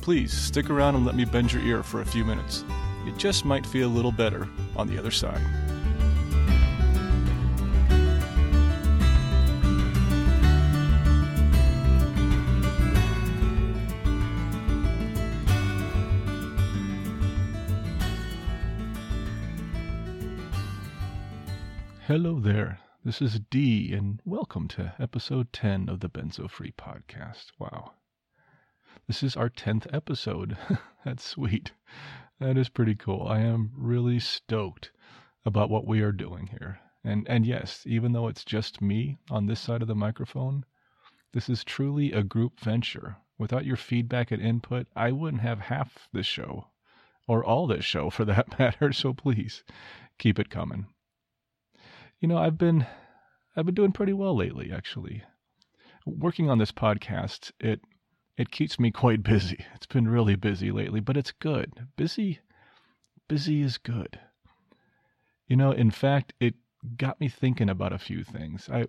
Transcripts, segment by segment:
Please stick around and let me bend your ear for a few minutes. It just might feel a little better on the other side. Hello there. This is D, and welcome to episode 10 of the Benzo Free Podcast. Wow. This is our 10th episode. That's sweet. That is pretty cool. I am really stoked about what we are doing here. And and yes, even though it's just me on this side of the microphone, this is truly a group venture. Without your feedback and input, I wouldn't have half this show or all this show for that matter. So please keep it coming. You know, I've been I've been doing pretty well lately actually. Working on this podcast, it it keeps me quite busy. It's been really busy lately, but it's good. Busy busy is good. You know, in fact, it got me thinking about a few things. I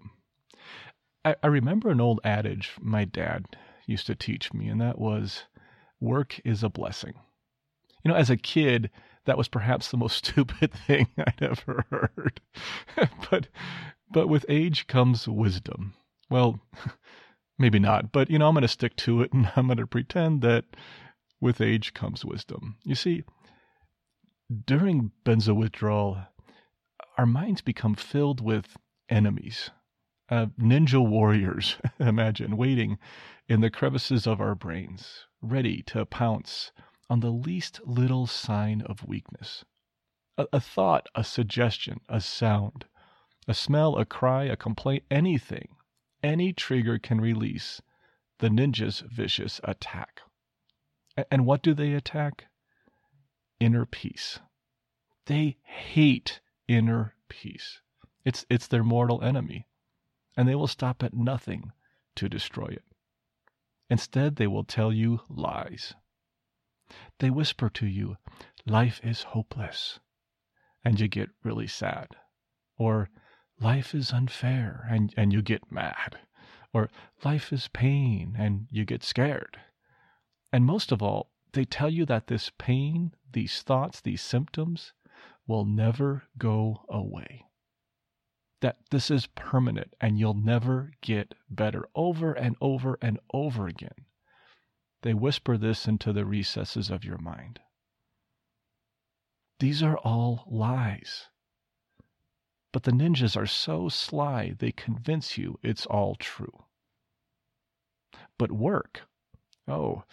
I, I remember an old adage my dad used to teach me, and that was work is a blessing. You know, as a kid, that was perhaps the most stupid thing I'd ever heard. but but with age comes wisdom. Well, maybe not, but you know, I'm going to stick to it and I'm going to pretend that with age comes wisdom. You see, during benzo withdrawal, our minds become filled with enemies, uh, ninja warriors, imagine, waiting in the crevices of our brains, ready to pounce on the least little sign of weakness. A, a, thought, a suggestion, a sound, a smell, a cry, a complaint, anything, any trigger can release the ninja's vicious attack. And what do they attack? Inner peace. They hate inner peace. It's, it's their mortal enemy, and they will stop at nothing to destroy it. Instead, they will tell you lies. They whisper to you, life is hopeless, and you get really sad. Or, life is unfair, and, and you get mad. Or, life is pain, and you get scared. And most of all, they tell you that this pain, these thoughts, these symptoms will never go away. That this is permanent and you'll never get better over and over and over again. They whisper this into the recesses of your mind. These are all lies. But the ninjas are so sly, they convince you it's all true. But work? Oh,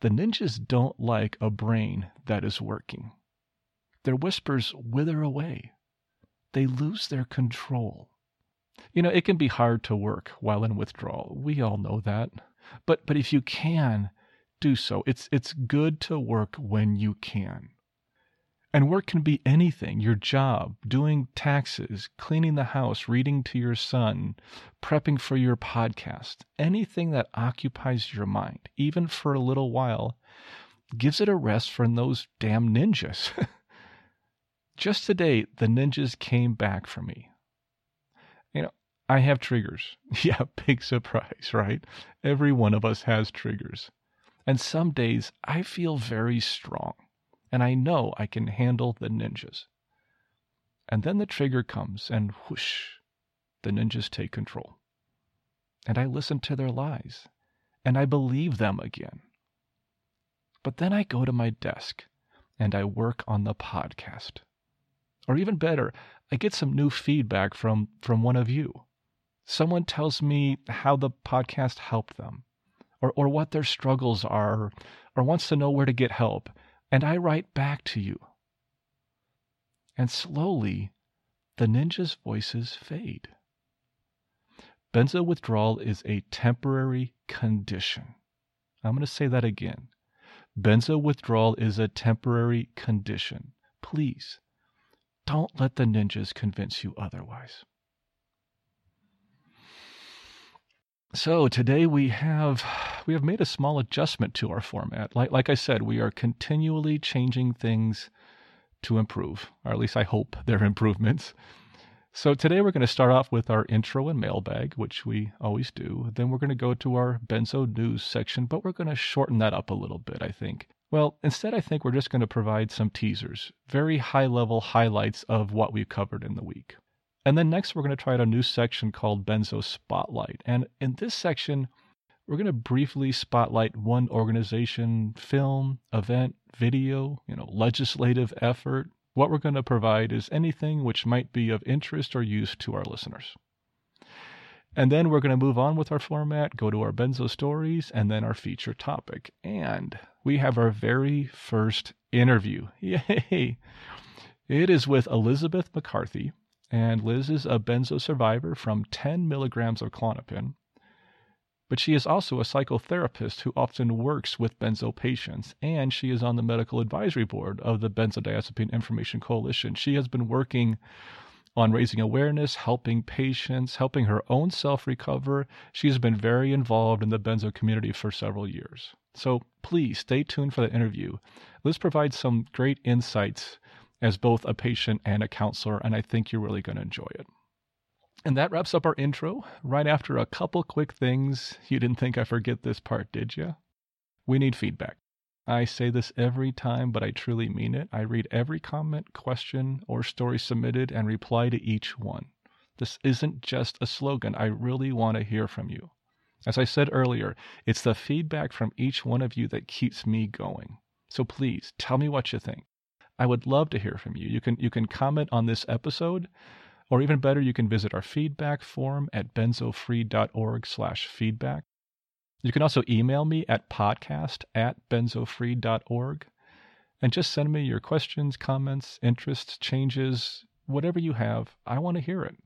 the ninjas don't like a brain that is working. Their whispers wither away. They lose their control. You know, it can be hard to work while in withdrawal. We all know that. But but if you can, do so. It's it's good to work when you can. And work can be anything your job, doing taxes, cleaning the house, reading to your son, prepping for your podcast. Anything that occupies your mind, even for a little while, gives it a rest from those damn ninjas. Just today, the ninjas came back for me. You know, I have triggers. Yeah, big surprise, right? Every one of us has triggers. And some days I feel very strong, and I know I can handle the ninjas. And then the trigger comes, and whoosh, the ninjas take control. And I listen to their lies, and I believe them again. But then I go to my desk and I work on the podcast. Or even better, I get some new feedback from, from one of you. Someone tells me how the podcast helped them or, or what their struggles are, or wants to know where to get help, and I write back to you. And slowly, the ninja's voices fade. Benzo withdrawal is a temporary condition. I'm going to say that again. Benzo withdrawal is a temporary condition. Please, don't let the ninjas convince you otherwise. So today we have we have made a small adjustment to our format. Like like I said, we are continually changing things to improve, or at least I hope they're improvements. So today we're going to start off with our intro and mailbag, which we always do. Then we're going to go to our Benzo news section, but we're going to shorten that up a little bit, I think. Well, instead, I think we're just going to provide some teasers, very high level highlights of what we've covered in the week. And then next, we're going to try out a new section called Benzo Spotlight. And in this section, we're going to briefly spotlight one organization, film, event, video, you know, legislative effort, what we're going to provide is anything which might be of interest or use to our listeners. And then we're going to move on with our format, go to our benzo stories, and then our feature topic. And we have our very first interview. Yay! It is with Elizabeth McCarthy, and Liz is a benzo survivor from 10 milligrams of Klonopin. but she is also a psychotherapist who often works with benzo patients, and she is on the medical advisory board of the Benzodiazepine Information Coalition. She has been working on raising awareness, helping patients, helping her own self recover. She has been very involved in the benzo community for several years. So please stay tuned for the interview. Liz provides some great insights as both a patient and a counselor, and I think you're really going to enjoy it. And that wraps up our intro. Right after a couple quick things. You didn't think I forget this part, did you? We need feedback. I say this every time, but I truly mean it. I read every comment, question, or story submitted and reply to each one. This isn't just a slogan. I really want to hear from you. As I said earlier, it's the feedback from each one of you that keeps me going. So please tell me what you think. I would love to hear from you. You can you can comment on this episode or even better, you can visit our feedback form at benzofree.org slash feedback. You can also email me at podcast at benzofree.org and just send me your questions, comments, interests, changes, whatever you have. I want to hear it.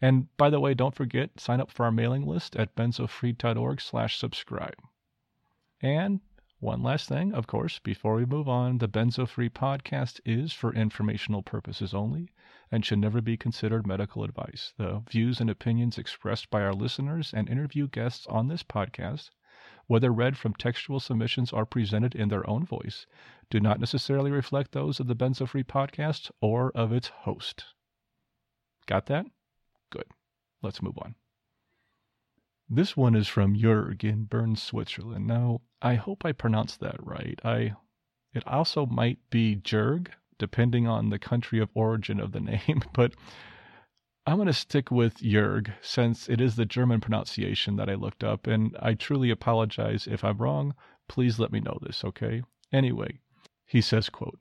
And by the way, don't forget, sign up for our mailing list at benzofree.org slash subscribe. And one last thing, of course, before we move on, the Benzo Free podcast is for informational purposes only and should never be considered medical advice. The views and opinions expressed by our listeners and interview guests on this podcast, whether read from textual submissions or presented in their own voice, do not necessarily reflect those of the Benzo Free podcast or of its host. Got that? Good. Let's move on. This one is from Jurg in Bern, Switzerland. Now, I hope I pronounced that right. I it also might be Jurg, depending on the country of origin of the name, but I'm going to stick with Jurg since it is the German pronunciation that I looked up, and I truly apologize if I'm wrong. Please let me know this, okay? Anyway, he says, quote,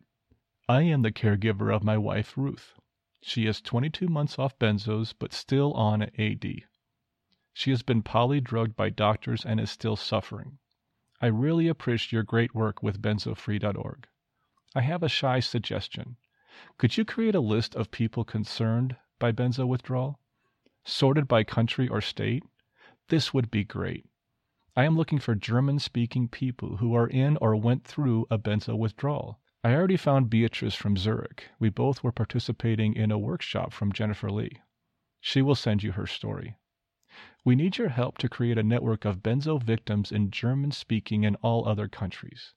I am the caregiver of my wife, Ruth. She is 22 months off benzos, but still on AD. She has been polydrugged by doctors and is still suffering. I really appreciate your great work with benzofree.org. I have a shy suggestion. Could you create a list of people concerned by benzo withdrawal, sorted by country or state? This would be great. I am looking for German speaking people who are in or went through a benzo withdrawal. I already found Beatrice from Zurich. We both were participating in a workshop from Jennifer Lee. She will send you her story. We need your help to create a network of benzo victims in German speaking and all other countries.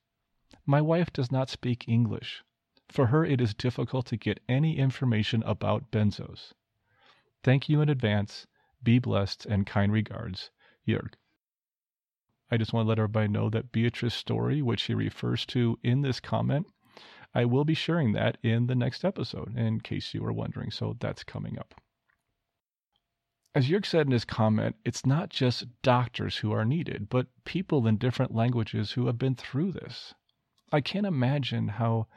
My wife does not speak English. For her, it is difficult to get any information about benzos. Thank you in advance. Be blessed and kind regards, Jörg. I just want to let everybody know that Beatrice's story, which he refers to in this comment, I will be sharing that in the next episode, in case you were wondering. So that's coming up. As Jörg said in his comment, it's not just doctors who are needed, but people in different languages who have been through this. I can't imagine how,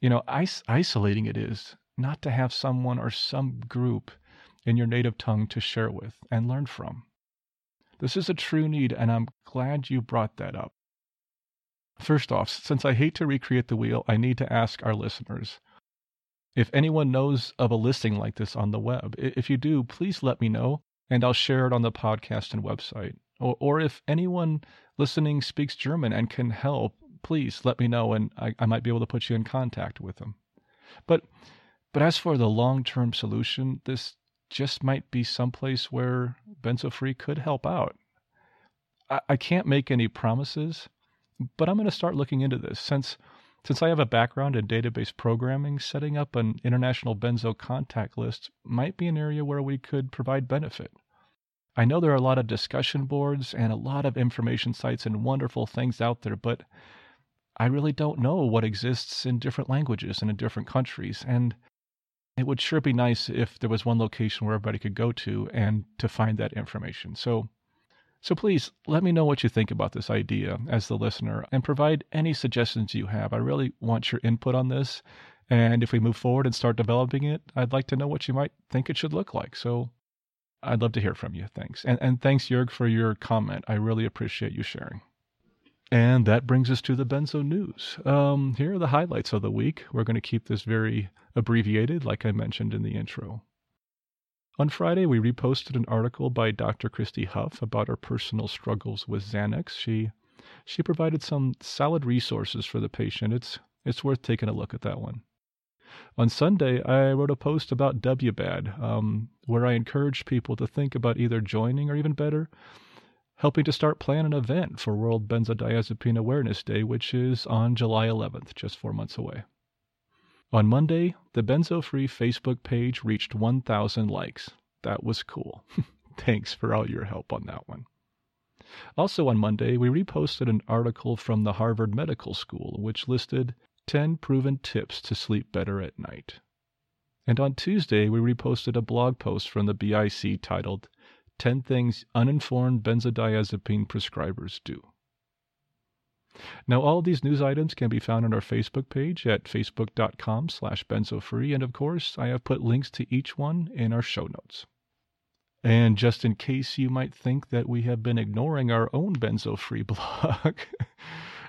you know, is- isolating it is not to have someone or some group in your native tongue to share with and learn from. This is a true need, and I'm glad you brought that up. First off, since I hate to recreate the wheel, I need to ask our listeners if anyone knows of a listing like this on the web. If you do, please let me know, and I'll share it on the podcast and website. Or, or if anyone listening speaks German and can help, please let me know and I, I might be able to put you in contact with them. But but as for the long term solution, this just might be someplace where benzo free could help out. I, I can't make any promises, but I'm going to start looking into this since since I have a background in database programming, setting up an international benzo contact list might be an area where we could provide benefit. I know there are a lot of discussion boards and a lot of information sites and wonderful things out there, but I really don't know what exists in different languages and in different countries. And it would sure be nice if there was one location where everybody could go to and to find that information. So, so please let me know what you think about this idea as the listener and provide any suggestions you have. I really want your input on this. And if we move forward and start developing it, I'd like to know what you might think it should look like. So I'd love to hear from you. Thanks. And, and thanks, Jörg, for your comment. I really appreciate you sharing. And that brings us to the Benzo News. Um, here are the highlights of the week. We're going to keep this very abbreviated, like I mentioned in the intro. On Friday, we reposted an article by Dr. Christy Huff about her personal struggles with Xanax. She she provided some solid resources for the patient. It's it's worth taking a look at that one. On Sunday, I wrote a post about WBAD, um, where I encouraged people to think about either joining or even better, helping to start plan an event for World Benzodiazepine Awareness Day, which is on July 11th, just four months away. On Monday, the Benzo Free Facebook page reached 1,000 likes. That was cool. Thanks for all your help on that one. Also on Monday, we reposted an article from the Harvard Medical School, which listed 10 proven tips to sleep better at night. And on Tuesday, we reposted a blog post from the BIC titled 10 Things Uninformed Benzodiazepine Prescribers Do. Now, all these news items can be found on our Facebook page at facebook.com slash benzofree, and of course, I have put links to each one in our show notes. And just in case you might think that we have been ignoring our own benzo free blog,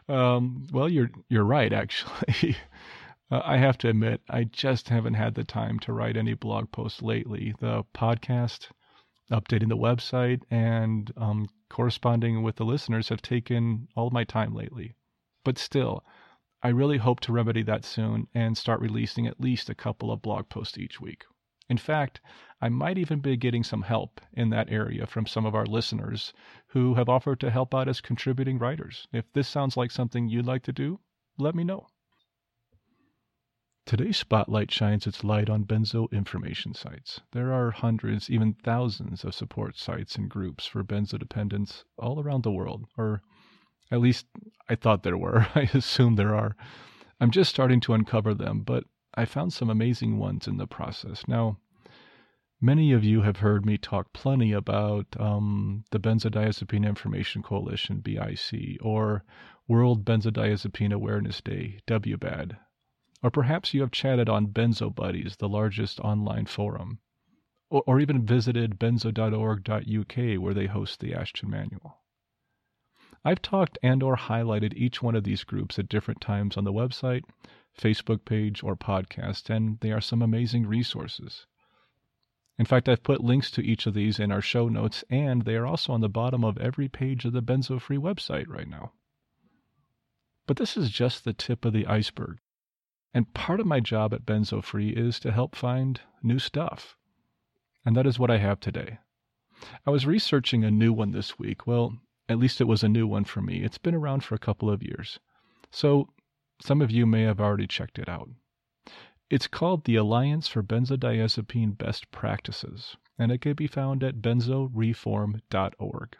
um, well, you're you're right. Actually, uh, I have to admit, I just haven't had the time to write any blog posts lately. The podcast, updating the website, and um, corresponding with the listeners have taken all my time lately. But still, I really hope to remedy that soon and start releasing at least a couple of blog posts each week. In fact, I might even be getting some help in that area from some of our listeners who have offered to help out as contributing writers. If this sounds like something you'd like to do, let me know. Today's spotlight shines its light on benzo information sites. There are hundreds, even thousands of support sites and groups for benzo dependents all around the world, or at least I thought there were. I assume there are. I'm just starting to uncover them, but I found some amazing ones in the process. Now, many of you have heard me talk plenty about um, the Benzodiazepine Information Coalition, BIC, or World Benzodiazepine Awareness Day, WBAD. Or perhaps you have chatted on Benzo Buddies, the largest online forum, or, or even visited benzo.org.uk where they host the Ashton Manual. I've talked and or highlighted each one of these groups at different times on the website, Facebook page, or podcast, and they are some amazing resources. In fact, I've put links to each of these in our show notes, and they are also on the bottom of every page of the Benzo Free website right now. But this is just the tip of the iceberg. And part of my job at Benzo Free is to help find new stuff. And that is what I have today. I was researching a new one this week. Well, at least it was a new one for me. It's been around for a couple of years. So some of you may have already checked it out. It's called the Alliance for Benzodiazepine Best Practices, and it can be found at benzoreform.org.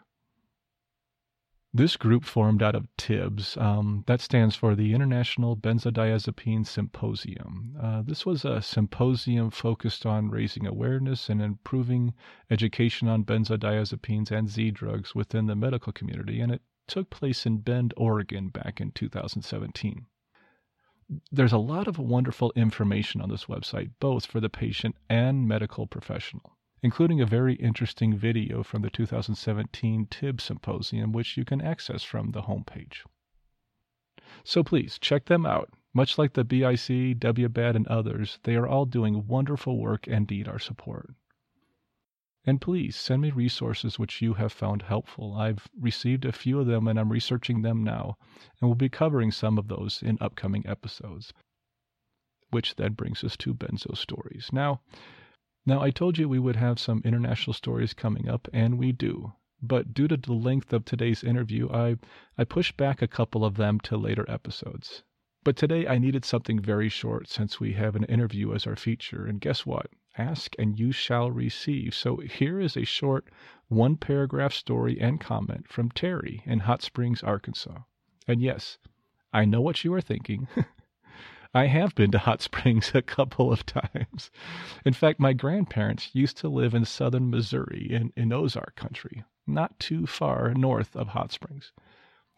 This group formed out of TIBS, um, that stands for the International Benzodiazepine Symposium. Uh, this was a symposium focused on raising awareness and improving education on benzodiazepines and Z drugs within the medical community, and it took place in Bend, Oregon back in 2017 there's a lot of wonderful information on this website, both for the patient and medical professional, including a very interesting video from the 2017 TIB Symposium, which you can access from the homepage. So please check them out. Much like the BIC, WBAD, and others, they are all doing wonderful work and need our support. And please send me resources which you have found helpful. I've received a few of them and I'm researching them now, and we'll be covering some of those in upcoming episodes. Which then brings us to Benzo Stories. Now, now I told you we would have some international stories coming up, and we do. But due to the length of today's interview, I, I pushed back a couple of them to later episodes. But today I needed something very short since we have an interview as our feature. And guess what? Ask and you shall receive. So here is a short one paragraph story and comment from Terry in Hot Springs, Arkansas. And yes, I know what you are thinking. I have been to Hot Springs a couple of times. In fact, my grandparents used to live in southern Missouri in, in Ozark country, not too far north of Hot Springs.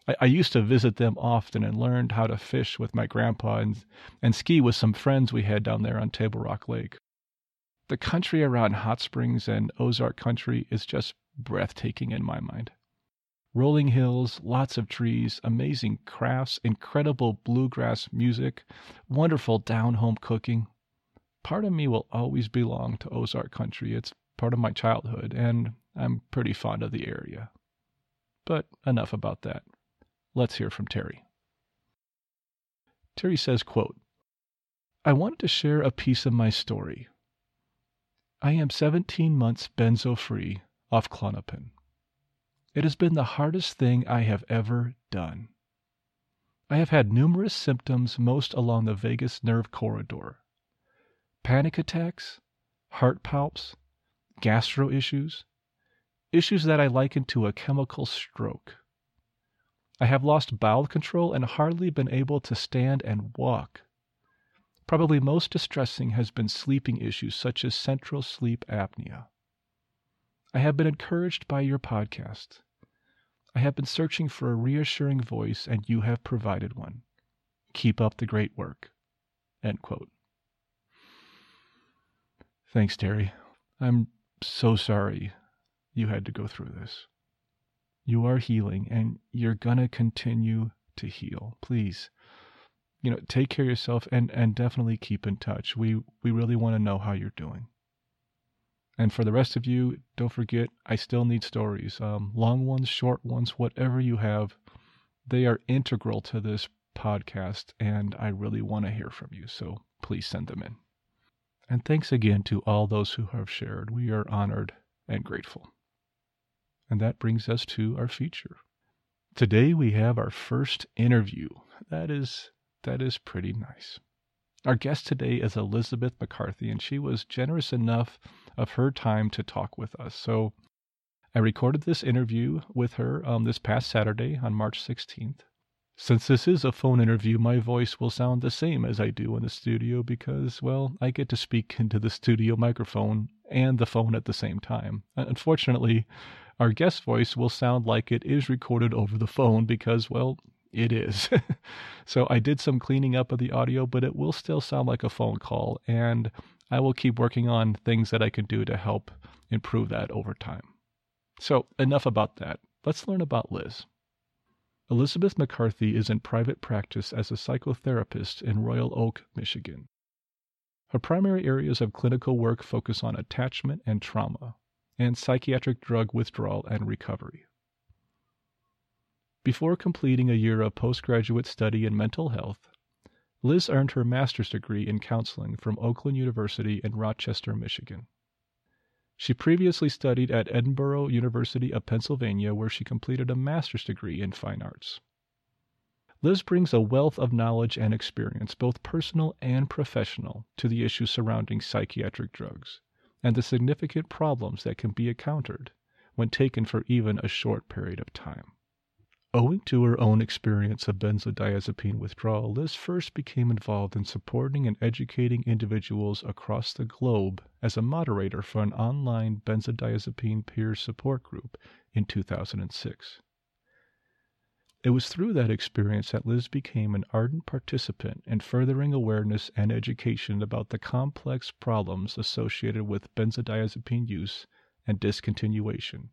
I, I used to visit them often and learned how to fish with my grandpa and, and ski with some friends we had down there on Table Rock Lake. The country around Hot Springs and Ozark Country is just breathtaking in my mind. Rolling hills, lots of trees, amazing crafts, incredible bluegrass music, wonderful down home cooking. Part of me will always belong to Ozark Country. It's part of my childhood, and I'm pretty fond of the area. But enough about that. Let's hear from Terry. Terry says, quote, I wanted to share a piece of my story. I am 17 months benzo free off Klonopin. It has been the hardest thing I have ever done. I have had numerous symptoms, most along the vagus nerve corridor panic attacks, heart palps, gastro issues, issues that I liken to a chemical stroke. I have lost bowel control and hardly been able to stand and walk. Probably most distressing has been sleeping issues such as central sleep apnea. I have been encouraged by your podcast. I have been searching for a reassuring voice, and you have provided one. Keep up the great work. End quote. Thanks, Terry. I'm so sorry you had to go through this. You are healing, and you're going to continue to heal. Please you know, take care of yourself and, and definitely keep in touch. We, we really want to know how you're doing. And for the rest of you, don't forget, I still need stories. Um, long ones, short ones, whatever you have, they are integral to this podcast, and I really want to hear from you. So please send them in. And thanks again to all those who have shared. We are honored and grateful. And that brings us to our feature. Today we have our first interview. That is that is pretty nice. Our guest today is Elizabeth McCarthy, and she was generous enough of her time to talk with us. So I recorded this interview with her um, this past Saturday on March 16th. Since this is a phone interview, my voice will sound the same as I do in the studio because, well, I get to speak into the studio microphone and the phone at the same time. Unfortunately, our guest voice will sound like it is recorded over the phone because, well, it is. so I did some cleaning up of the audio, but it will still sound like a phone call. And I will keep working on things that I can do to help improve that over time. So, enough about that. Let's learn about Liz. Elizabeth McCarthy is in private practice as a psychotherapist in Royal Oak, Michigan. Her primary areas of clinical work focus on attachment and trauma, and psychiatric drug withdrawal and recovery. Before completing a year of postgraduate study in mental health, Liz earned her master's degree in counseling from Oakland University in Rochester, Michigan. She previously studied at Edinboro University of Pennsylvania, where she completed a master's degree in fine arts. Liz brings a wealth of knowledge and experience, both personal and professional, to the issues surrounding psychiatric drugs and the significant problems that can be encountered when taken for even a short period of time. Owing to her own experience of benzodiazepine withdrawal, Liz first became involved in supporting and educating individuals across the globe as a moderator for an online benzodiazepine peer support group in 2006. It was through that experience that Liz became an ardent participant in furthering awareness and education about the complex problems associated with benzodiazepine use and discontinuation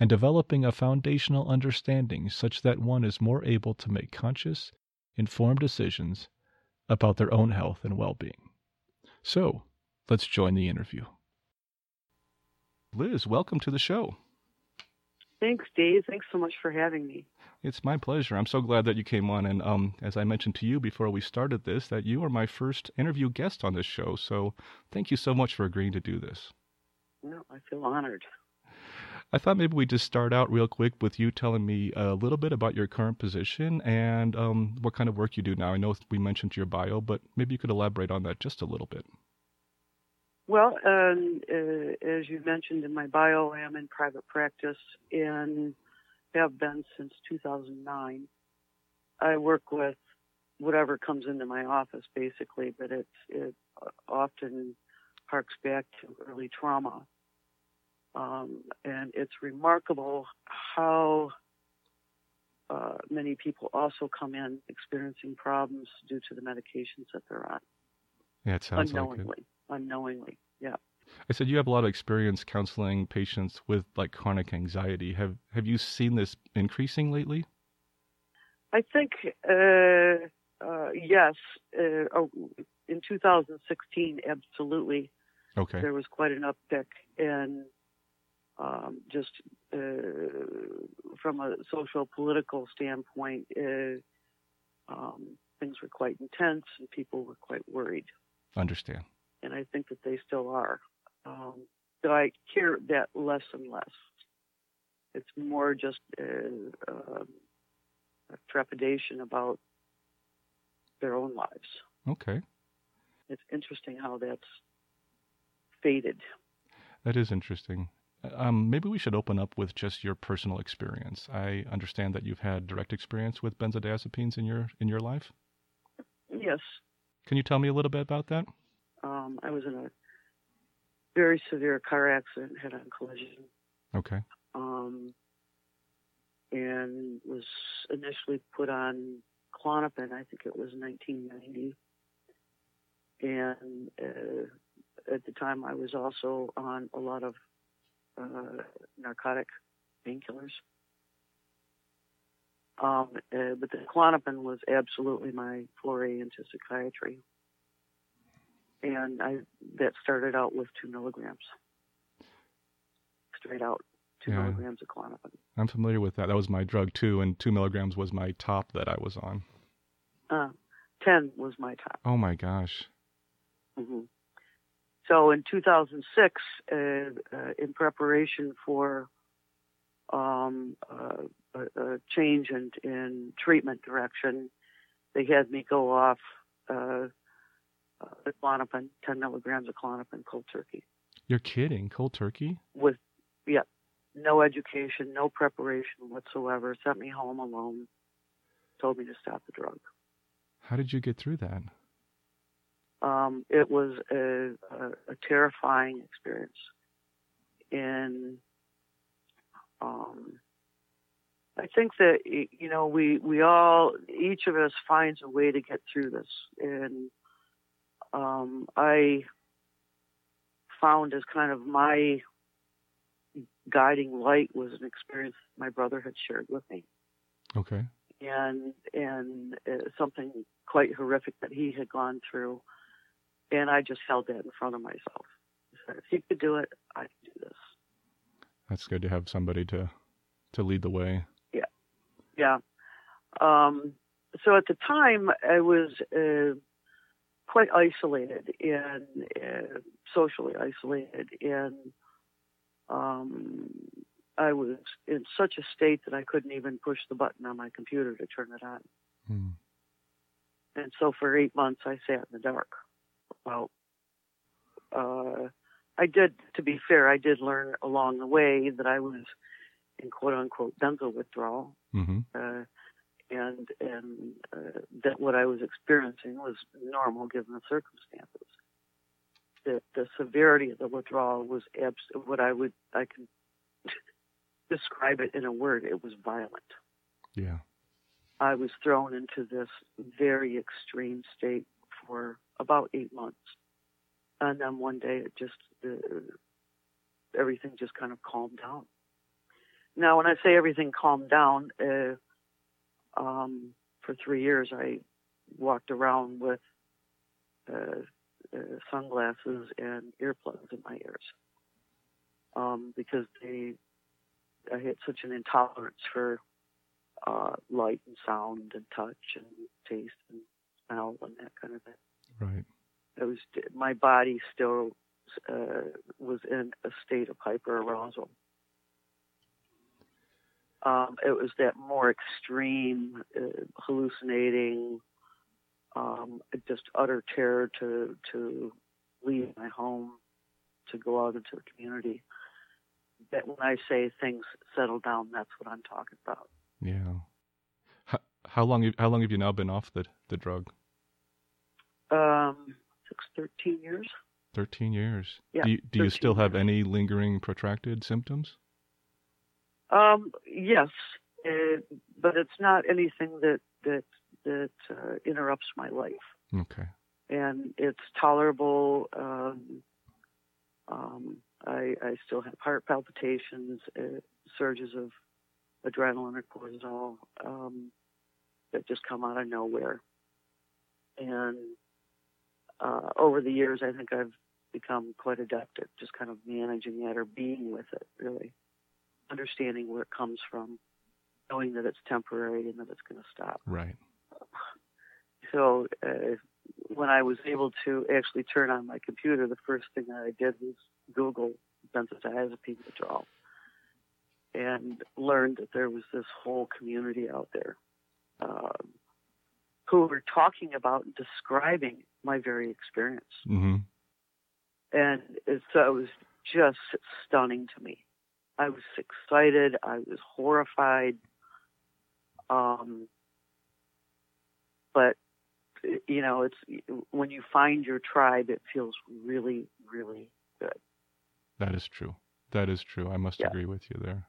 and developing a foundational understanding such that one is more able to make conscious, informed decisions about their own health and well being. So, let's join the interview. Liz, welcome to the show. Thanks, Dave. Thanks so much for having me. It's my pleasure. I'm so glad that you came on. And um, as I mentioned to you before we started this, that you are my first interview guest on this show. So thank you so much for agreeing to do this. No, I feel honored. I thought maybe we just start out real quick with you telling me a little bit about your current position and um, what kind of work you do now. I know we mentioned your bio, but maybe you could elaborate on that just a little bit. Well, um, uh, as you mentioned in my bio, I am in private practice and have been since 2009. I work with whatever comes into my office, basically, but it's it often harks back to early trauma. Um, and it's remarkable how uh, many people also come in experiencing problems due to the medications that they're on. Yeah, it sounds unknowingly, like it. Unknowingly, yeah. I said you have a lot of experience counseling patients with like chronic anxiety. Have have you seen this increasing lately? I think uh, uh, yes. Uh, oh, in 2016, absolutely. Okay. There was quite an uptick, and um, just uh, from a social political standpoint, uh, um, things were quite intense, and people were quite worried. Understand. And I think that they still are. Um, so I hear that less and less. It's more just uh, um, a trepidation about their own lives. Okay. It's interesting how that's faded. That is interesting. Um, maybe we should open up with just your personal experience. I understand that you've had direct experience with benzodiazepines in your in your life. Yes. Can you tell me a little bit about that? Um, I was in a very severe car accident, head-on collision. Okay. Um, and was initially put on Klonopin. I think it was 1990. And uh, at the time, I was also on a lot of uh, narcotic painkillers. Um, uh, but the Klonopin was absolutely my foray into psychiatry. And I that started out with two milligrams, straight out two Yeah. milligrams of Klonopin. I'm familiar with that. That was my drug too, and two milligrams was my top that I was on. Uh, Ten was my top. Oh my gosh. hmm So in 2006, uh, uh, in preparation for um, uh, a, a change in, in treatment direction, they had me go off uh, uh, the 10 milligrams of Klonopin cold turkey, You're kidding. Cold turkey? with yeah, no education, no preparation whatsoever. Sent me home alone. Told me to stop the drug. How did you get through that? Um, it was a, a, a terrifying experience. And um, I think that you know we we all each of us finds a way to get through this, and um, I found as kind of my guiding light was an experience my brother had shared with me Okay. and and uh, something quite horrific that he had gone through, and I just held that in front of myself. Said, if you could do it, I can do this. That's good to have somebody to to lead the way. Yeah. Um, so at the time, I was uh, quite isolated and uh, socially isolated, and um, I was in such a state that I couldn't even push the button on my computer to turn it on. Hmm. And so for eight months, I sat in the dark. Well, uh, I did, to be fair, I did learn along the way that I was in quote unquote benzo withdrawal, Mm-hmm. uh, and and uh, that what I was experiencing was normal given the circumstances. The the severity of the withdrawal was abs- what I would I can describe it in a word. It was violent. Yeah. I was thrown into this very extreme state for about eight months, and then one day it just uh, everything just kind of calmed down. Now, when I say everything calmed down, uh, um, for three years I walked around with uh, uh, sunglasses and earplugs in my ears. um, because they I had such an intolerance for uh, light and sound and touch and taste and smell and that kind of thing. Right. It was my body still uh, was in a state of hyperarousal. Um, it was that more extreme, uh, hallucinating, um, just utter terror to to leave my home, to go out into the community. That when I say things settle down, that's what I'm talking about. Yeah. How, how long? How long have you now been off the the drug? Um, six, 13 years. 13 years. Yeah, do you, do you still have any lingering protracted symptoms? Um, yes, uh, but it's not anything that that that uh, interrupts my life, Okay. and it's tolerable. Um, um, I, I still have heart palpitations, uh, surges of adrenaline or cortisol um, that just come out of nowhere, and uh, over the years, I think I've become quite adept at just kind of managing that or being with it, really understanding where it comes from, knowing that it's temporary and that it's going to stop. Right. So uh, when I was able to actually turn on my computer, the first thing that I did was Google benzodiazepine withdrawal and learned that there was this whole community out there um, who were talking about and describing my very experience. Mm-hmm. And it, so it was just stunning to me. I was excited. I was horrified. Um, but you know, it's when you find your tribe, it feels really, really good. That is true. That is true. I must Yeah. agree with you there.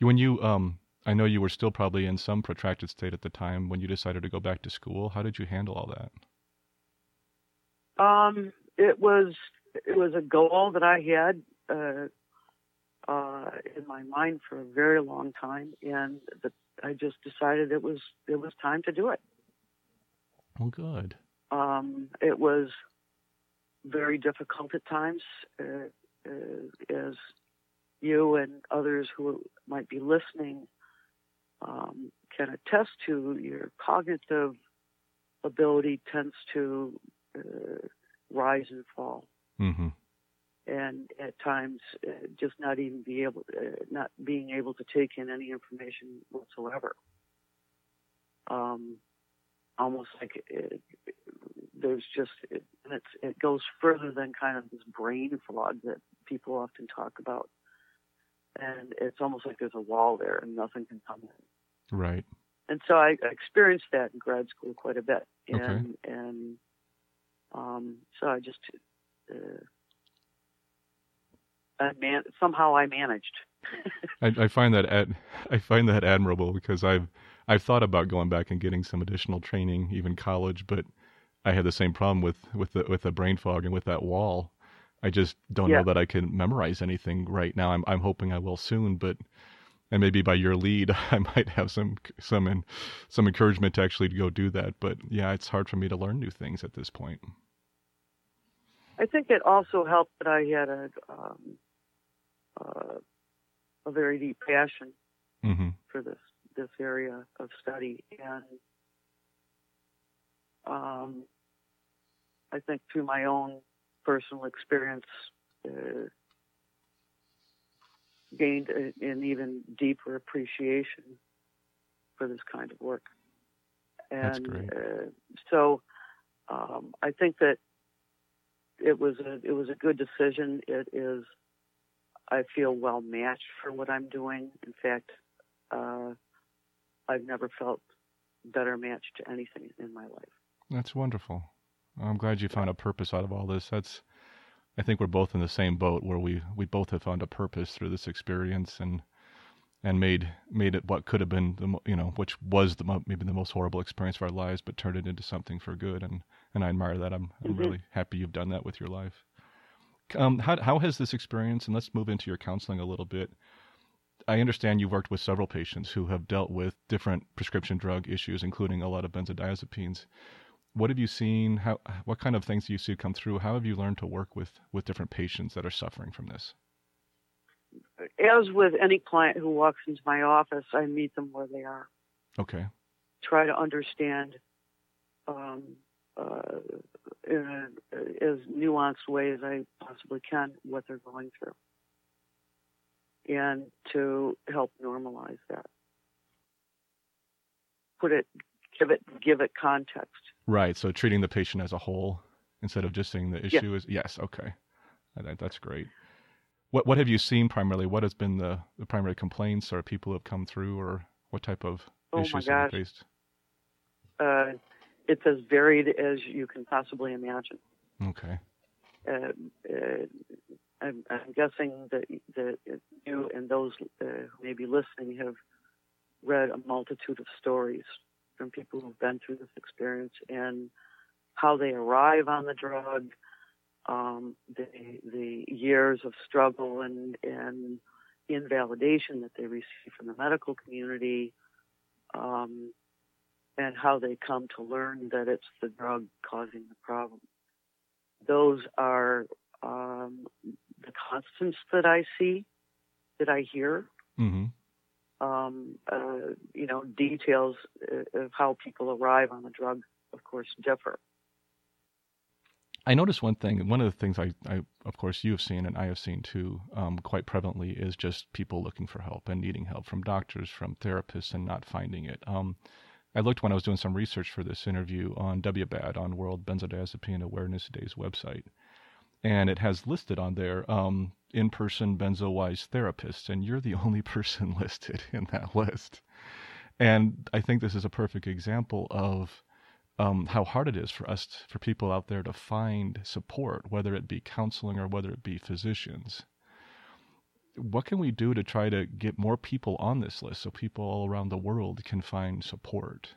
When you, um, I know you were still probably in some protracted state at the time when you decided to go back to school. How did you handle all that? Um, it was it was a goal that I had uh, uh, in my mind for a very long time, and the, I just decided it was it was time to do it. Well, good. Um, it was very difficult at times, uh, uh, as you and others who might be listening um, can attest to. Your cognitive ability tends to uh, rise and fall, Mm-hmm. and at times uh, just not even be able, uh, not being able to take in any information whatsoever. Um, almost like it, there's just it, and it's it goes further than kind of this brain fog that people often talk about, and it's almost like there's a wall there and nothing can come in. Right. And so I experienced that in grad school quite a bit, Okay. and and um, so I just uh, I man somehow I managed. I, I find that ad, I find that admirable because I've I've thought about going back and getting some additional training, even college, but I had the same problem with with the with the brain fog and with that wall. I just don't Yeah. know that I can memorize anything right now. I'm I'm hoping I will soon, but and maybe by your lead, I might have some some in, some encouragement to actually go do that. But yeah, it's hard for me to learn new things at this point. I think it also helped that I had a um, uh, a very deep passion hmm for this this area of study, and um, I think through my own personal experience, uh, gained a, an even deeper appreciation for this kind of work. And That's great. Uh, so um, I think that it was a it was a good decision. It is I feel well matched for what I'm doing. In fact, uh, I've never felt better matched to anything in my life. That's wonderful. I'm glad you found a purpose out of all this. That's I think we're both in the same boat where we we both have found a purpose through this experience and and made made it what could have been the you know which was the maybe the most horrible experience of our lives but turned it into something for good and and I admire that. I'm I'm Mhm. really happy you've done that with your life. Um, how how has this experience and let's move into your counseling a little bit. I understand you've worked with several patients who have dealt with different prescription drug issues, including a lot of benzodiazepines what have you seen? How what kind of things do you see come through? How have you learned to work with with different patients that are suffering from this? as with any client who walks into my office, I meet them where they are. Okay. Try to understand um, uh, in a, as nuanced way as I possibly can what they're going through, and to help normalize that. Put it, give it, give it context. Right. So treating the patient as a whole instead of just saying the issue is yes. Okay. That, that's great. What what have you seen primarily? What has been the, the primary complaints or people who have come through, or what type of oh issues have you faced? Uh, it's as varied as you can possibly imagine. Okay. Uh, uh, I'm, I'm, guessing that, that you and those uh, who may be listening have read a multitude of stories from people who've been through this experience and how they arrive on the drug, um, the the years of struggle and and invalidation that they receive from the medical community, um, and how they come to learn that it's the drug causing the problem. Those are um, the constants that I see, that I hear. Mm-hmm. Um, uh, you know, details of how people arrive on the drug, of course, differ. I noticed one thing. One of the things I, I, of course, you have seen and I have seen too, um, quite prevalently, is just people looking for help and needing help from doctors, from therapists, and not finding it. Um, I looked when I was doing some research for this interview on WBAD, on World Benzodiazepine Awareness Day's website, and it has listed on there um, in-person benzo-wise therapists, and you're the only person listed in that list. And I think this is a perfect example of um, how hard it is for us, for people out there to find support, whether it be counseling or whether it be physicians. What can we do to try to get more people on this list so people all around the world can find support?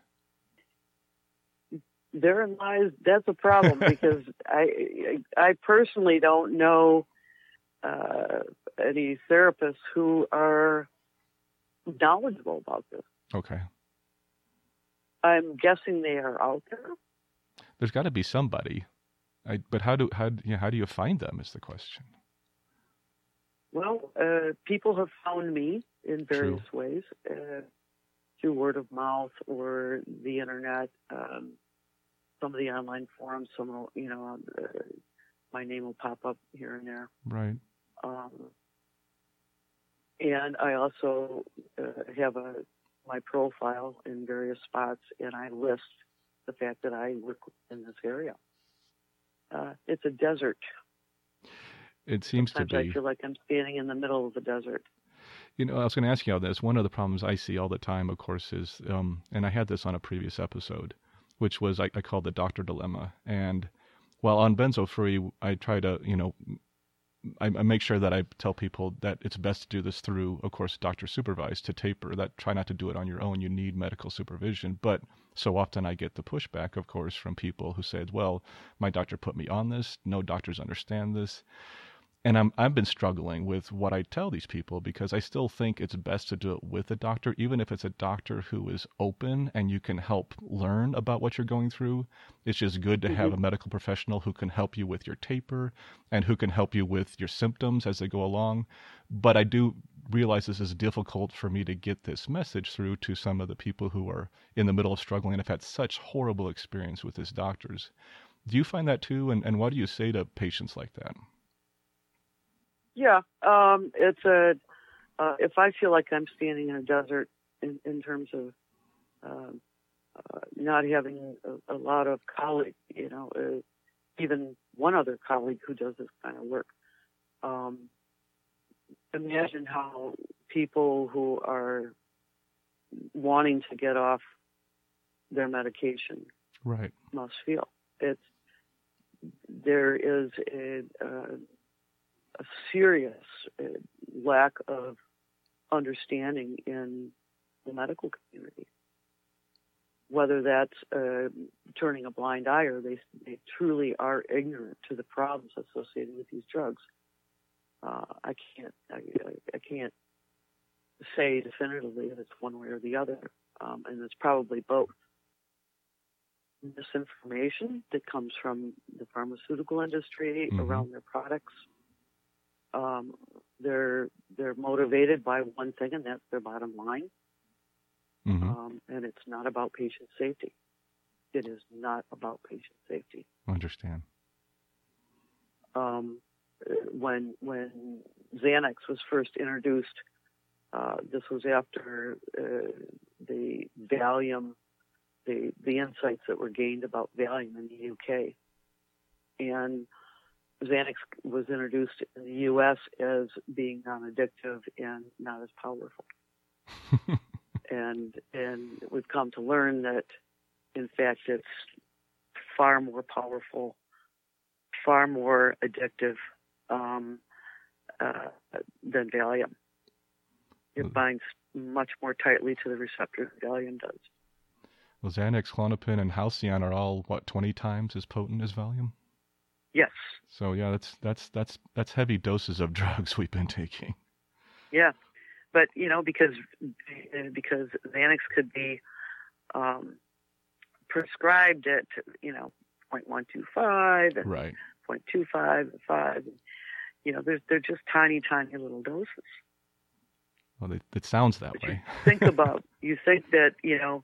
Therein lies that's a problem because I I personally don't know uh, any therapists who are knowledgeable about this. Okay. I'm guessing they are out there. There's got to be somebody, I, but how do how you know, how do you find them? Is the question. Well, uh, people have found me in various True. ways uh, through word of mouth or the internet. Um, some of the online forums, some you know, uh, my name will pop up here and there. Right. Um, and I also uh, have a my profile in various spots, and I list the fact that I work in this area. Uh, it's a desert. It seems Sometimes to be. I feel like I'm standing in the middle of the desert. You know, I was going to ask you all this. One of the problems I see all the time, of course, is, um, and I had this on a previous episode, which was I, I called the doctor dilemma. And while on benzo free, I try to, you know, I, I, make sure that I tell people that it's best to do this through, of course, doctor supervised to taper. That try not to do it on your own. You need medical supervision. But so often I get the pushback, of course, from people who say, "Well, my doctor put me on this. No doctors understand this." And I'm I've been struggling with what I tell these people because I still think it's best to do it with a doctor, even if it's a doctor who is open and you can help learn about what you're going through. It's just good to mm-hmm. have a medical professional who can help you with your taper and who can help you with your symptoms as they go along. But I do realize this is difficult for me to get this message through to some of the people who are in the middle of struggling and have had such horrible experience with these doctors. Do you find that too? And, and what do you say to patients like that? Yeah, um, it's a. Uh, if I feel like I'm standing in a desert in, in terms of uh, uh, not having a, a, lot of colleagues, you know, uh, even one other colleague who does this kind of work. Um, imagine how people who are wanting to get off their medication right must feel. It's there is a, uh, a serious uh, lack of understanding in the medical community. Whether that's uh, turning a blind eye or they, they truly are ignorant to the problems associated with these drugs. Uh, I can't I, I, can't say definitively if it's one way or the other, um, and it's probably both. Misinformation that comes from the pharmaceutical industry mm-hmm. around their products, um, they're they're motivated by one thing, and that's their bottom line. Mm-hmm. Um, and it's not about patient safety. It is not about patient safety. Understand. Um, when when Xanax was first introduced, uh, this was after uh, the Valium, the the insights that were gained about Valium in the UK, and Xanax was introduced in the U.S. as being non-addictive and not as powerful. and and we've come to learn that, in fact, it's far more powerful, far more addictive um, uh, than Valium. It Hmm. binds much more tightly to the receptor than Valium does. Well, Xanax, Klonopin, and Halcion are all what twenty times as potent as Valium. Yes, So yeah, that's that's that's that's heavy doses of drugs we've been taking. yeah, but you know because because Xanax could be um, prescribed at you know 0.125 and Right. 0.25 and 5. You know, they're, they're just tiny, tiny little doses. Well, it, it sounds that But you way. think about, you think that, you know,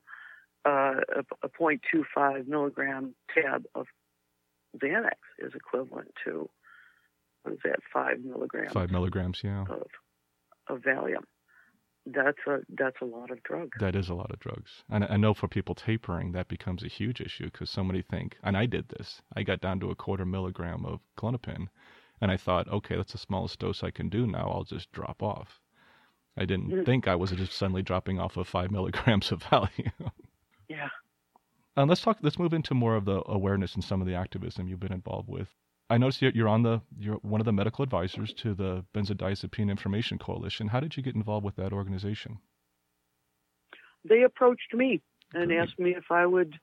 uh, a, a 0.25 milligram tab of Xanax is equivalent to, what is that, 5 milligrams Five milligrams. Yeah, of, of Valium. That's a that's a lot of drugs. that is a lot of drugs. And I know for people tapering, that becomes a huge issue because so many think, and I did this. I got down to a quarter milligram of Klonopin, and I thought, okay, that's the smallest dose I can do now. I'll just drop off. I didn't Mhm. think I was just suddenly dropping off of five milligrams of Valium. Yeah. Um, let's talk. Let's move into more of the awareness and some of the activism you've been involved with. I noticed you're on the you're one of the medical advisors to the Benzodiazepine Information Coalition. How did you get involved with that organization? They approached me and Great. asked me if I would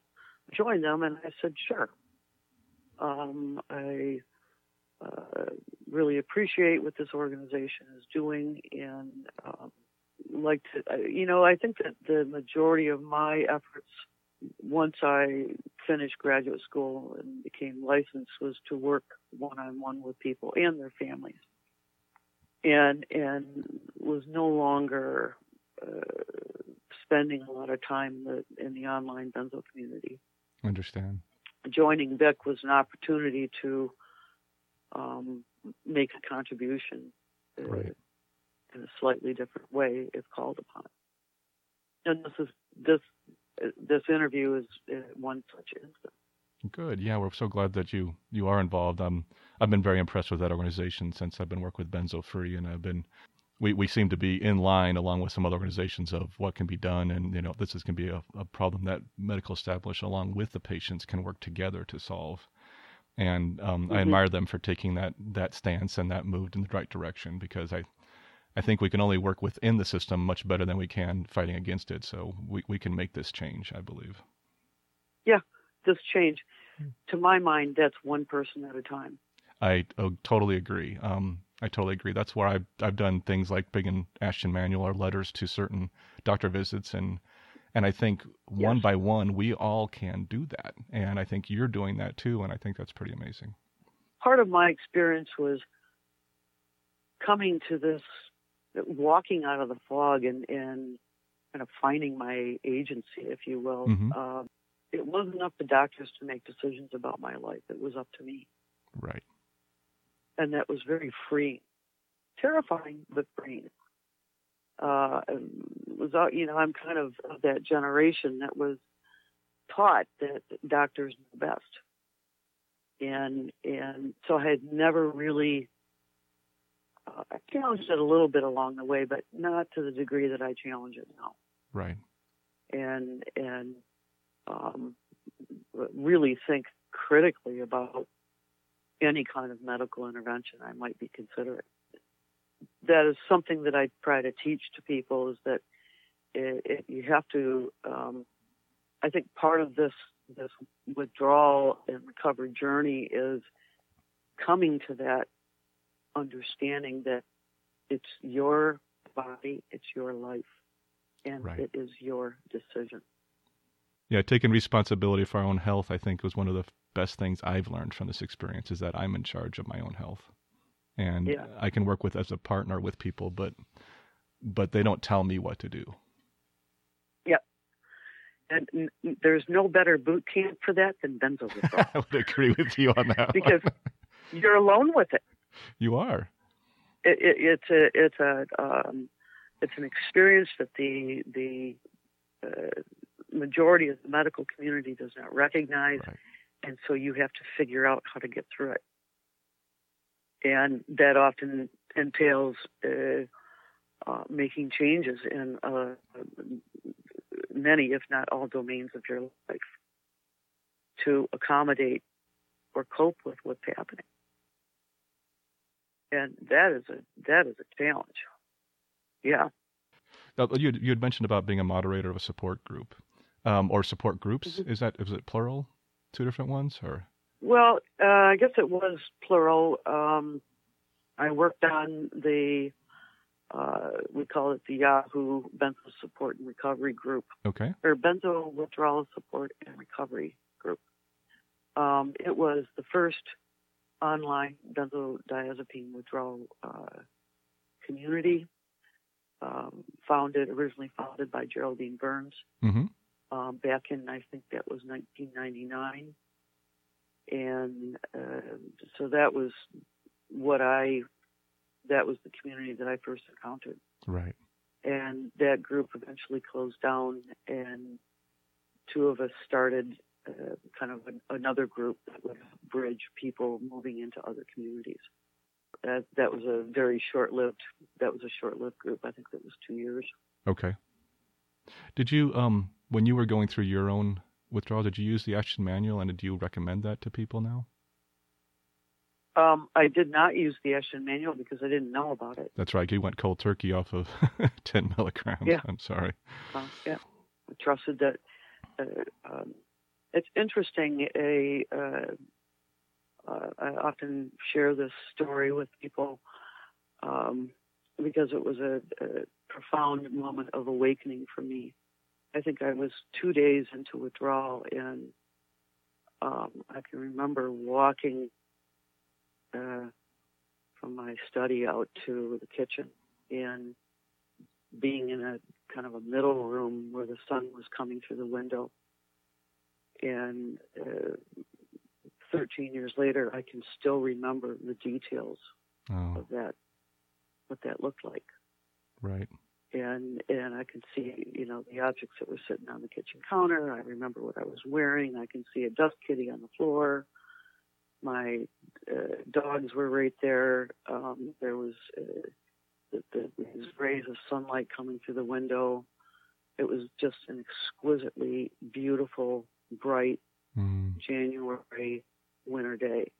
join them, and I said sure. Um, I uh, really appreciate what this organization is doing, and um, like to, uh, you know, I think that the majority of my efforts, once I finished graduate school and became licensed, was to work one on one with people and their families, and and was no longer. Uh, spending a lot of time in the, in the online benzo community. Understand. Joining BIC was an opportunity to um, make a contribution uh, Right. in a slightly different way if called upon. And this is this this interview is one such instance. Good. Yeah, we're so glad that you you are involved. Um, I've been very impressed with that organization since I've been working with Benzo Free, and I've been we, we seem to be in line along with some other organizations of what can be done, and you know this is going to be a, a problem that medical establishment along with the patients can work together to solve. And um, I Mhm. admire them for taking that that stance and that moved in the right direction because I I think we can only work within the system much better than we can fighting against it. So we, we can make this change, I believe. Yeah, this change, to my mind, that's one person at a time. I oh, totally agree. Um, I totally agree. That's where I've I've done things like Big and Ashton Manual or letters to certain doctor visits, and and I think one by one we all can do that, and I think you're doing that too, and I think that's pretty amazing. part of my experience was coming to this, walking out of the fog and, and kind of finding my agency, if you will. Mhm. Uh, it wasn't up to doctors to make decisions about my life. It was up to me. Right. And that was very freeing. Terrifying, but freeing. Uh, was, uh, you know, I'm kind of of that generation that was taught that doctors know best and and so I had never really uh, I challenged it a little bit along the way, but not to the degree that I challenge it now. Right. And and um, really think critically about any kind of medical intervention I might be considering. That is something that I try to teach to people is that it, it, you have to. Um, I think part of this this withdrawal and recovery journey is coming to that understanding that it's your body, it's your life, and Right. it is your decision. Yeah, taking responsibility for our own health, I think, was one of the best things I've learned from this experience. Is that I'm in charge of my own health. and Yeah. I can work with as a partner with people, but but they don't tell me what to do. Yeah. And there's no better boot camp for that than benzo I would agree with you on that. because you're alone with it. You are. it, it it's a it's a um, it's an experience that the the uh, majority of the medical community does not recognize, Right. and so you have to figure out how to get through it, and that often entails uh, uh, making changes in uh, many, if not all, domains of your life to accommodate or cope with what's happening and that is a that is a challenge. Yeah, Now, you you had mentioned about being a moderator of a support group, um, or support groups. Mhm. Is that is it plural? Two different ones, or well, uh, I guess it was plural. Um, I worked on the uh, we call it the Yahoo Benzo Support and Recovery Group, okay, or Benzo Withdrawal Support and Recovery Group. Um, it was the first online benzodiazepine withdrawal uh, community, um, founded originally founded by Geraldine Burns. mm-hmm. um, back in I think that was 1999, and uh, so that was what I that was the community that I first encountered, right, and that group eventually closed down, and two of us started uh, kind of an, another group that would bridge people moving into other communities. That that was a very short-lived that was a short-lived group. I think that was two years. okay. Did you um when you were going through your own withdrawal, did you use the Ashton manual, and do you recommend that to people now? Um, I did not use the Ashton manual because I didn't know about it. That's right. You went cold turkey off of ten milligrams. Yeah. I'm sorry. Uh, yeah, I trusted that. Uh, um, it's interesting. A uh, uh, I often share this story with people um, because it was a, a profound moment of awakening for me. I think I was two days into withdrawal, and um, I can remember walking uh, from my study out to the kitchen and being in a kind of a middle room where the sun was coming through the window. And uh, 13 years later, I can still remember the details Oh, of that, what that looked like. right. And and I can see, you know, the objects that were sitting on the kitchen counter. I remember what I was wearing. I can see a dust kitty on the floor. My uh, dogs were right there. Um, there was uh, the, the, these rays of sunlight coming through the window. It was just an exquisitely beautiful, bright Mm, January winter day.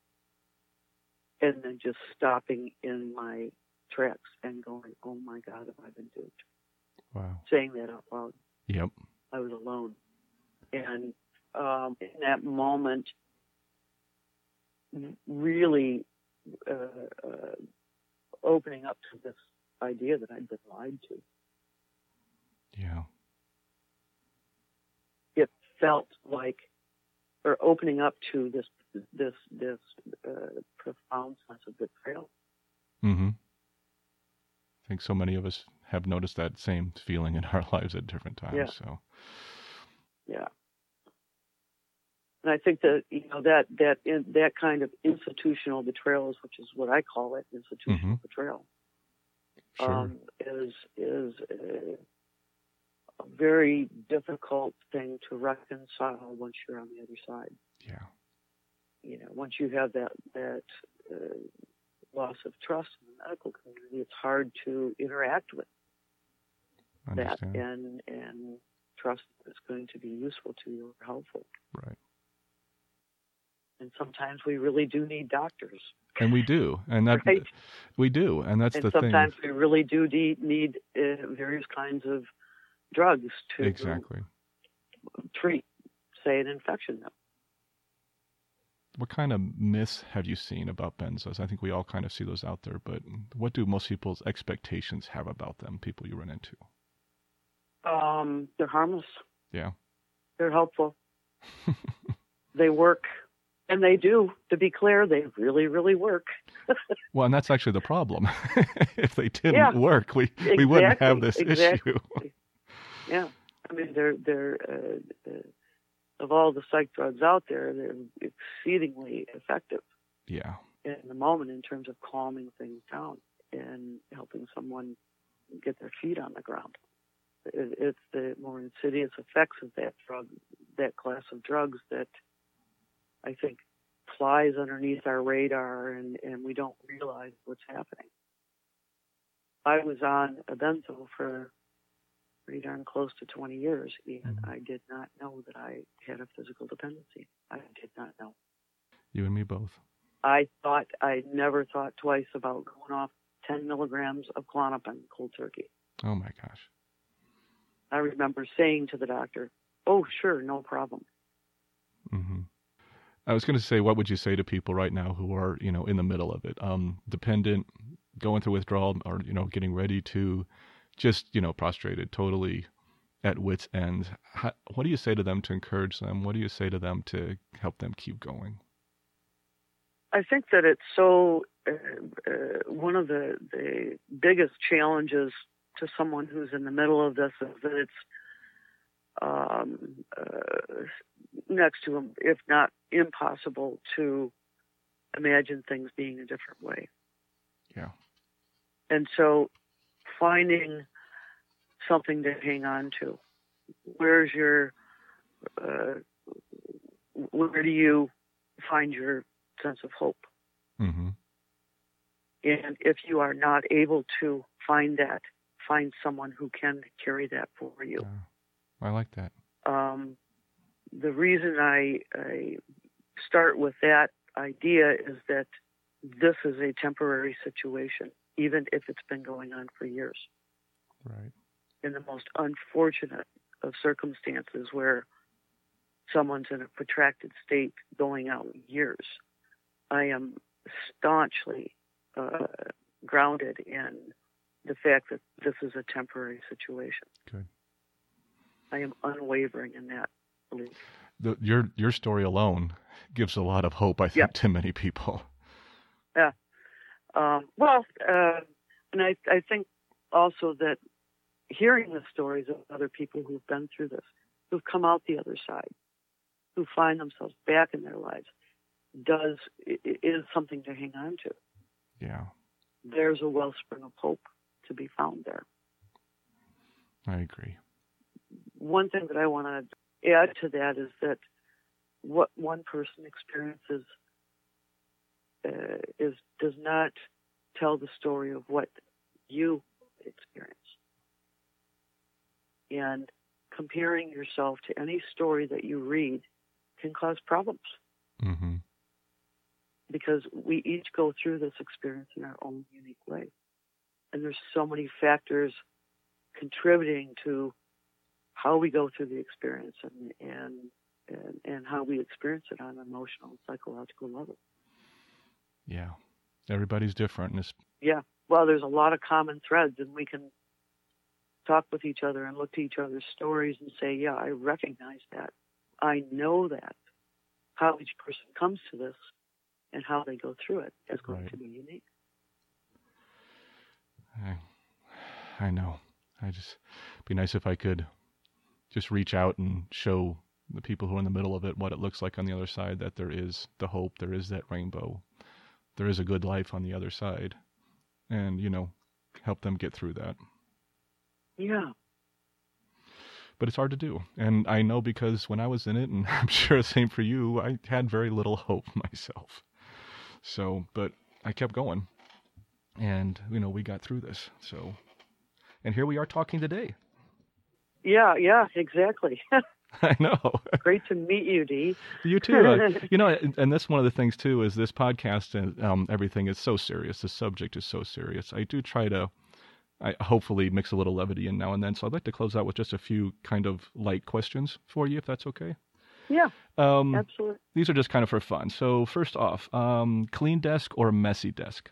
And then just stopping in my tracks and going, oh my God, have I been duped? wow. Saying that out loud. Yep. I was alone. And um, in that moment, really uh, uh, opening up to this idea that I'd been lied to. Yeah. Felt like, or opening up to this this this uh, profound sense of betrayal. Mm-hmm. I think so many of us have noticed that same feeling in our lives at different times. Yeah. So Yeah. And I think that you know that that in, that kind of institutional betrayal, is- which is what I call it, institutional betrayal, sure. um, is is a, a very difficult thing to reconcile once you're on the other side. yeah. You know, once you have that that uh, loss of trust in the medical community, it's hard to interact with that and and trust that's going to be useful to you or helpful. Right. And sometimes we really do need doctors, And we do, and that right? we do, and that's and the thing. sometimes we really do need, need uh, various kinds of drugs to Exactly. treat, say, an infection. What kind of myths have you seen about benzos? I think we all kind of see those out there, but what do most people's expectations have about them? People you run into. Um, they're harmless. Yeah. They're helpful. they work. And they do. To be clear, they really, really work. well, and that's actually the problem. if they didn't Yeah. work, we Exactly, we wouldn't have this exactly. issue. Yeah, I mean they're they're uh, uh, of all the psych drugs out there, they're exceedingly effective yeah. in the moment in terms of calming things down and helping someone get their feet on the ground. It, it's the more insidious effects of that drug, that class of drugs, that I think flies underneath our radar and, and we don't realize what's happening. I was on a benzo for pretty darn close to 20 years, and Mhm. I did not know that I had a physical dependency. I did not know. You and me both. I thought I never thought twice about going off 10 milligrams of Klonopin cold turkey. Oh my gosh. I remember saying to the doctor, "Oh, sure, no problem." Mm-hmm. I was going to say, what would you say to people right now who are, you know, in the middle of it, um, dependent, going through withdrawal, or you know, getting ready to, just you know, prostrated, totally at wits' end. How, what do you say to them to encourage them? What do you say to them to help them keep going? I think that it's so uh, uh, one of the the biggest challenges to someone who's in the middle of this is that it's um, uh, next to im- if not impossible to imagine things being a different way. Yeah. And so finding something to hang on to. Where's your, uh, where do you find your sense of hope? Mm-hmm. And if you are not able to find that, find someone who can carry that for you. Yeah. I like that. Um, the reason I, I start with that idea is that this is a temporary situation, even if it's been going on for years. Right. In the most unfortunate of circumstances where someone's in a protracted state going out years, I am staunchly uh, grounded in the fact that this is a temporary situation. Good. I am unwavering in that belief. The, your your story alone gives a lot of hope, I think, Yeah. to many people. Um, well, uh, and I, I think also that hearing the stories of other people who've been through this, who've come out the other side, who find themselves back in their lives, does is something to hang on to. Yeah, There's a wellspring of hope to be found there. I agree. One thing that I want to add to that is that what one person experiences uh, is does not tell the story of what you experience. And comparing yourself to any story that you read can cause problems hmm because we each go through this experience in our own unique way. And there's so many factors contributing to how we go through the experience and, and, and, and how we experience it on an emotional and psychological level. Yeah, everybody's different. And it's, Well, there's a lot of common threads, and we can talk with each other and look to each other's stories and say, yeah, I recognize that. I know that. How each person comes to this and how they go through it is going Right. to be unique. I, I know. I just be nice if I could just reach out and show the people who are in the middle of it what it looks like on the other side. That there is the hope, there is that rainbow, there is a good life on the other side, and you know, help them get through that. Yeah. But it's hard to do, and I know because when I was in it, and I'm sure the same for you, I had very little hope myself. So, but I kept going, and you know, we got through this. So, and here we are talking today. Yeah, yeah, exactly. I know. Great to meet you, Dee. you too. Uh, you know, and, and that's one of the things too is this podcast and um, everything is so serious. The subject is so serious. I do try to, I hopefully mix a little levity in now and then. So I'd like to close out with just a few kind of light questions for you, if that's okay. Yeah, Um, absolutely. these are just kind of for fun. So first off, um, clean desk or messy desk?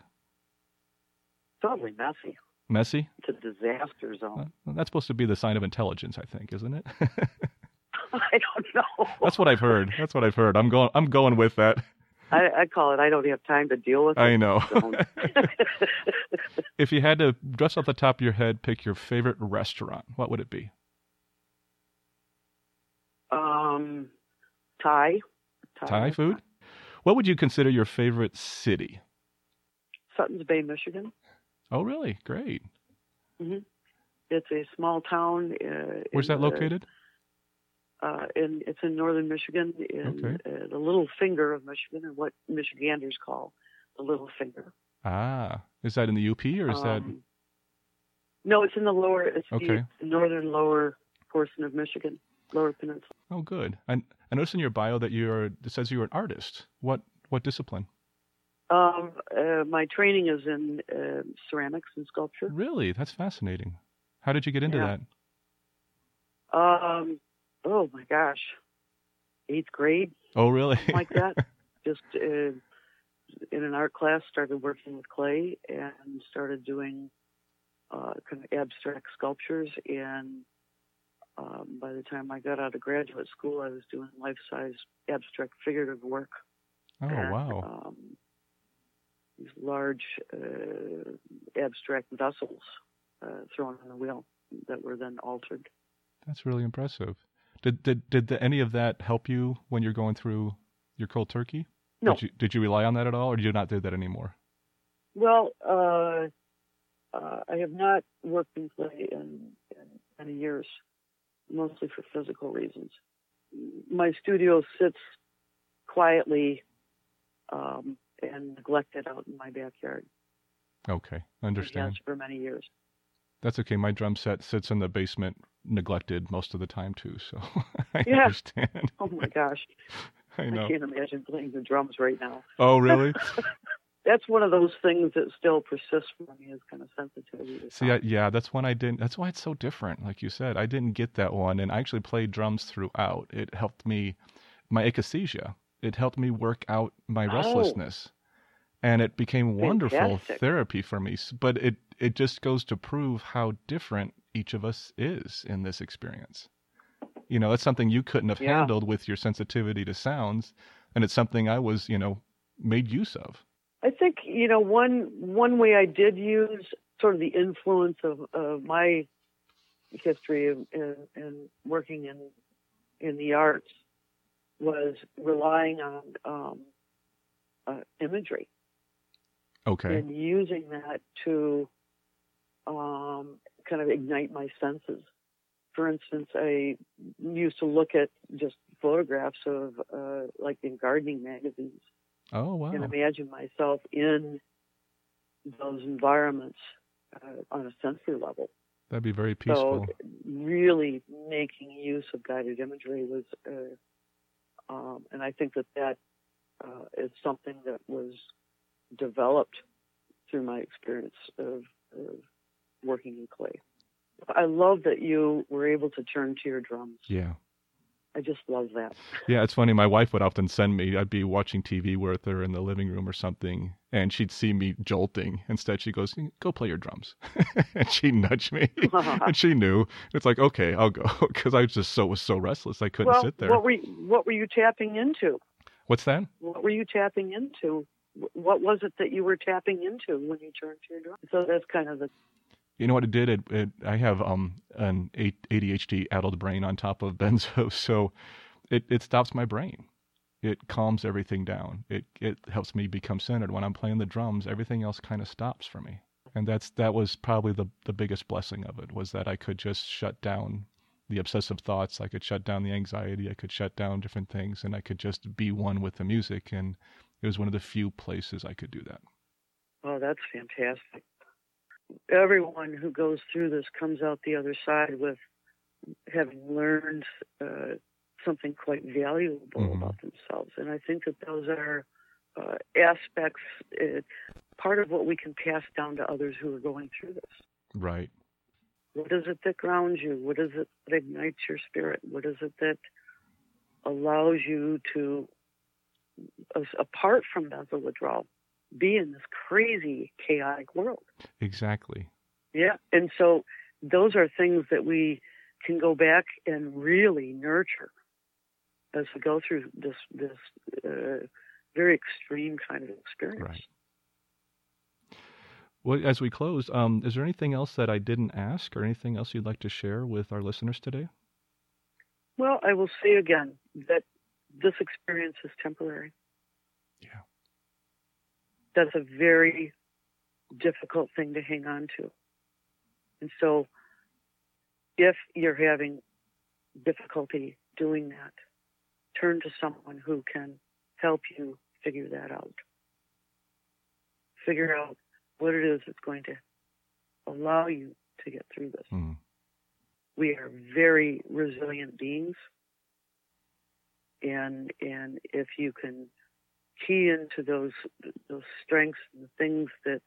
Totally messy. Messy. It's a disaster Uh, zone. well, that's supposed to be the sign of intelligence, I think, isn't it? I don't know. That's what I've heard. That's what I've heard. I'm going. I'm going with that. I, I call it. I don't have time to deal with it. I know. so. if you had to, dress off the top of your head, pick your favorite restaurant, what would it be? um, Thai. Thai food. What would you consider your favorite city? Suttons Bay, Michigan. Oh, really? Great. hmm It's a small town. Uh, Where's that the- located? Uh, in it's in northern Michigan, in Okay. uh, the Little Finger of Michigan, or what Michiganders call the Little Finger. Ah, is that in the UP or is that? Um, No, it's in the lower. It's Okay. the northern lower portion of Michigan, Lower Peninsula. Oh, good. I I noticed in your bio that you're. It says you're an artist. What what discipline? Um, uh, my training is in uh, ceramics and sculpture. Really? That's fascinating. How did you get into Yeah. that? Um, oh my gosh, eighth grade, Oh, really? like that. Just uh, in an art class, started working with clay and started doing uh, kind of abstract sculptures. And um, by the time I got out of graduate school, I was doing life-size abstract figurative work. oh, and, wow. Um, these large uh, abstract vessels uh, thrown on the wheel that were then altered. That's really impressive. Did did did the, any of that help you when you're going through your cold turkey? No. Did you, did you rely on that at all, or do you not do that anymore? Well, uh, uh, I have not worked in clay in, in many years, mostly for physical reasons. My studio sits quietly um, and neglected out in my backyard. Okay, understand. for many years. That's okay. My drum set sits in the basement, neglected most of the time too. So I Yeah. understand. Oh my gosh, I I can't imagine playing the drums right now. Oh, really? That's one of those things that still persists for me is kind of sensitivity. See, I, yeah, that's one I didn't. That's why it's so different. Like you said, I didn't get that one, and I actually played drums throughout. It helped me, my akathisia. It helped me work out my Oh. restlessness, and it became wonderful Fantastic. therapy for me. But it it just goes to prove how different each of us is in this experience. You know, that's something you couldn't have Yeah. handled with your sensitivity to sounds, and it's something I was, you know, made use of. I think you know one one way I did use sort of the influence of, of my history and, in, in working in in the arts was relying on um, uh, imagery Okay. and using that to um, kind of ignite my senses. For instance, I used to look at just photographs of uh, like in gardening magazines oh wow. and imagine myself in those environments uh, on a sensory level. That'd be very peaceful. So, really making use of guided imagery was, uh, um, and I think that that uh, is something that was developed through my experience of, of working in clay. I love that you were able to turn to your drums. yeah. I just love that. Yeah, it's funny. My wife would often send me. I'd be watching TV with her in the living room or something, and she'd see me jolting. Instead, she goes, "Go play your drums," and she nudged me, and she knew. It's like, okay, I'll go, because I was just so was so restless. I couldn't well, sit there. what were you, what were you tapping into? What's that? what were you tapping into? What was it that you were tapping into when you turned to your drum? So that's kind of the You know what it did? It, it I have um an ADHD addled brain on top of benzo, so it it stops my brain. It calms everything down. It it helps me become centered. When I'm playing the drums, everything else kind of stops for me. And that's that was probably the the biggest blessing of it was that I could just shut down the obsessive thoughts. I could shut down the anxiety. I could shut down different things, and I could just be one with the music. And it was one of the few places I could do that. oh, that's fantastic. Everyone who goes through this comes out the other side with having learned uh, something quite valuable Mhm. about themselves, and I think that those are uh, aspects, uh, part of what we can pass down to others who are going through this. Right. What is it that grounds you? What is it that ignites your spirit? What is it that allows you to, apart from mental withdrawal, be in this crazy, chaotic world? Exactly. Yeah. And so those are things that we can go back and really nurture as we go through this this uh, very extreme kind of experience. Right. Well, as we close, um, is there anything else that I didn't ask, or anything else you'd like to share with our listeners today? Well, I will say again that this experience is temporary. Yeah. That's a very difficult thing to hang on to. And so, if you're having difficulty doing that, turn to someone who can help you figure that out. Figure out what it is that's going to allow you to get through this. Mm. We are very resilient beings. And and if you can key into those those strengths and the things that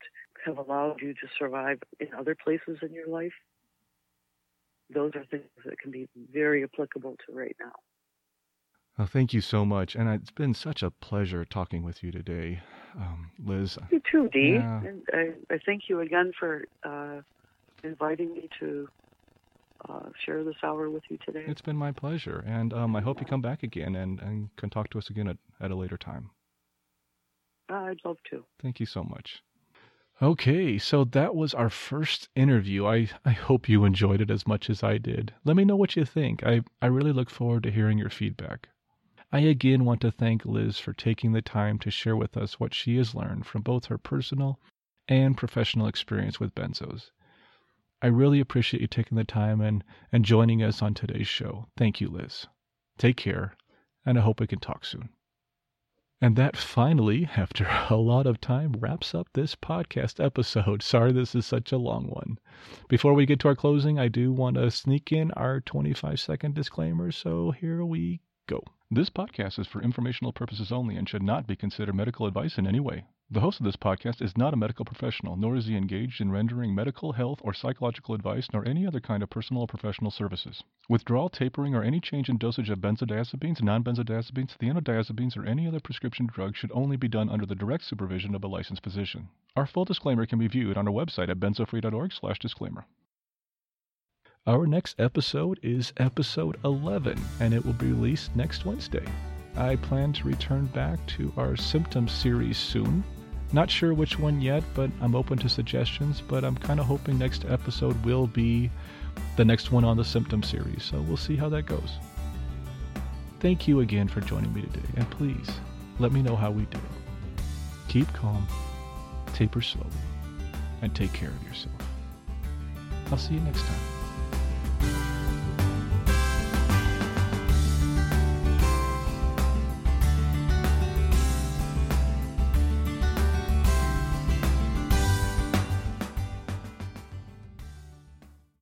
have allowed you to survive in other places in your life, those are things that can be very applicable to right now. Well, thank you so much, and it's been such a pleasure talking with you today, um, Liz. You too, Dee. Yeah. And I, I thank you again for uh, inviting me to uh, share this hour with you today. It's been my pleasure, and um, I hope you come back again and, and can talk to us again at, at a later time. I'd love to. Thank you so much. Okay, so that was our first interview. I, I hope you enjoyed it as much as I did. Let me know what you think. I, I really look forward to hearing your feedback. I again want to thank Liz for taking the time to share with us what she has learned from both her personal and professional experience with benzos. I really appreciate you taking the time and, and joining us on today's show. Thank you, Liz. Take care, and I hope we can talk soon. And that finally, after a lot of time, wraps up this podcast episode. Sorry this is such a long one. Before we get to our closing, I do want to sneak in our 25 second disclaimer, so here we go. This podcast is for informational purposes only and should not be considered medical advice in any way. The host of this podcast is not a medical professional, nor is he engaged in rendering medical, health, or psychological advice, nor any other kind of personal or professional services. Withdrawal, tapering, or any change in dosage of benzodiazepines, non-benzodiazepines, thienodiazepines, or any other prescription drug should only be done under the direct supervision of a licensed physician. Our full disclaimer can be viewed on our website at benzofree.org/disclaimer. Our next episode is episode 11, and it will be released next Wednesday. I plan to return back to our symptom series soon. Not sure which one yet, but I'm open to suggestions. But I'm kind of hoping next episode will be the next one on the symptom series, so we'll see how that goes. Thank you again for joining me today, and please let me know how we did. Keep calm, taper slowly, and take care of yourself. I'll see you next time.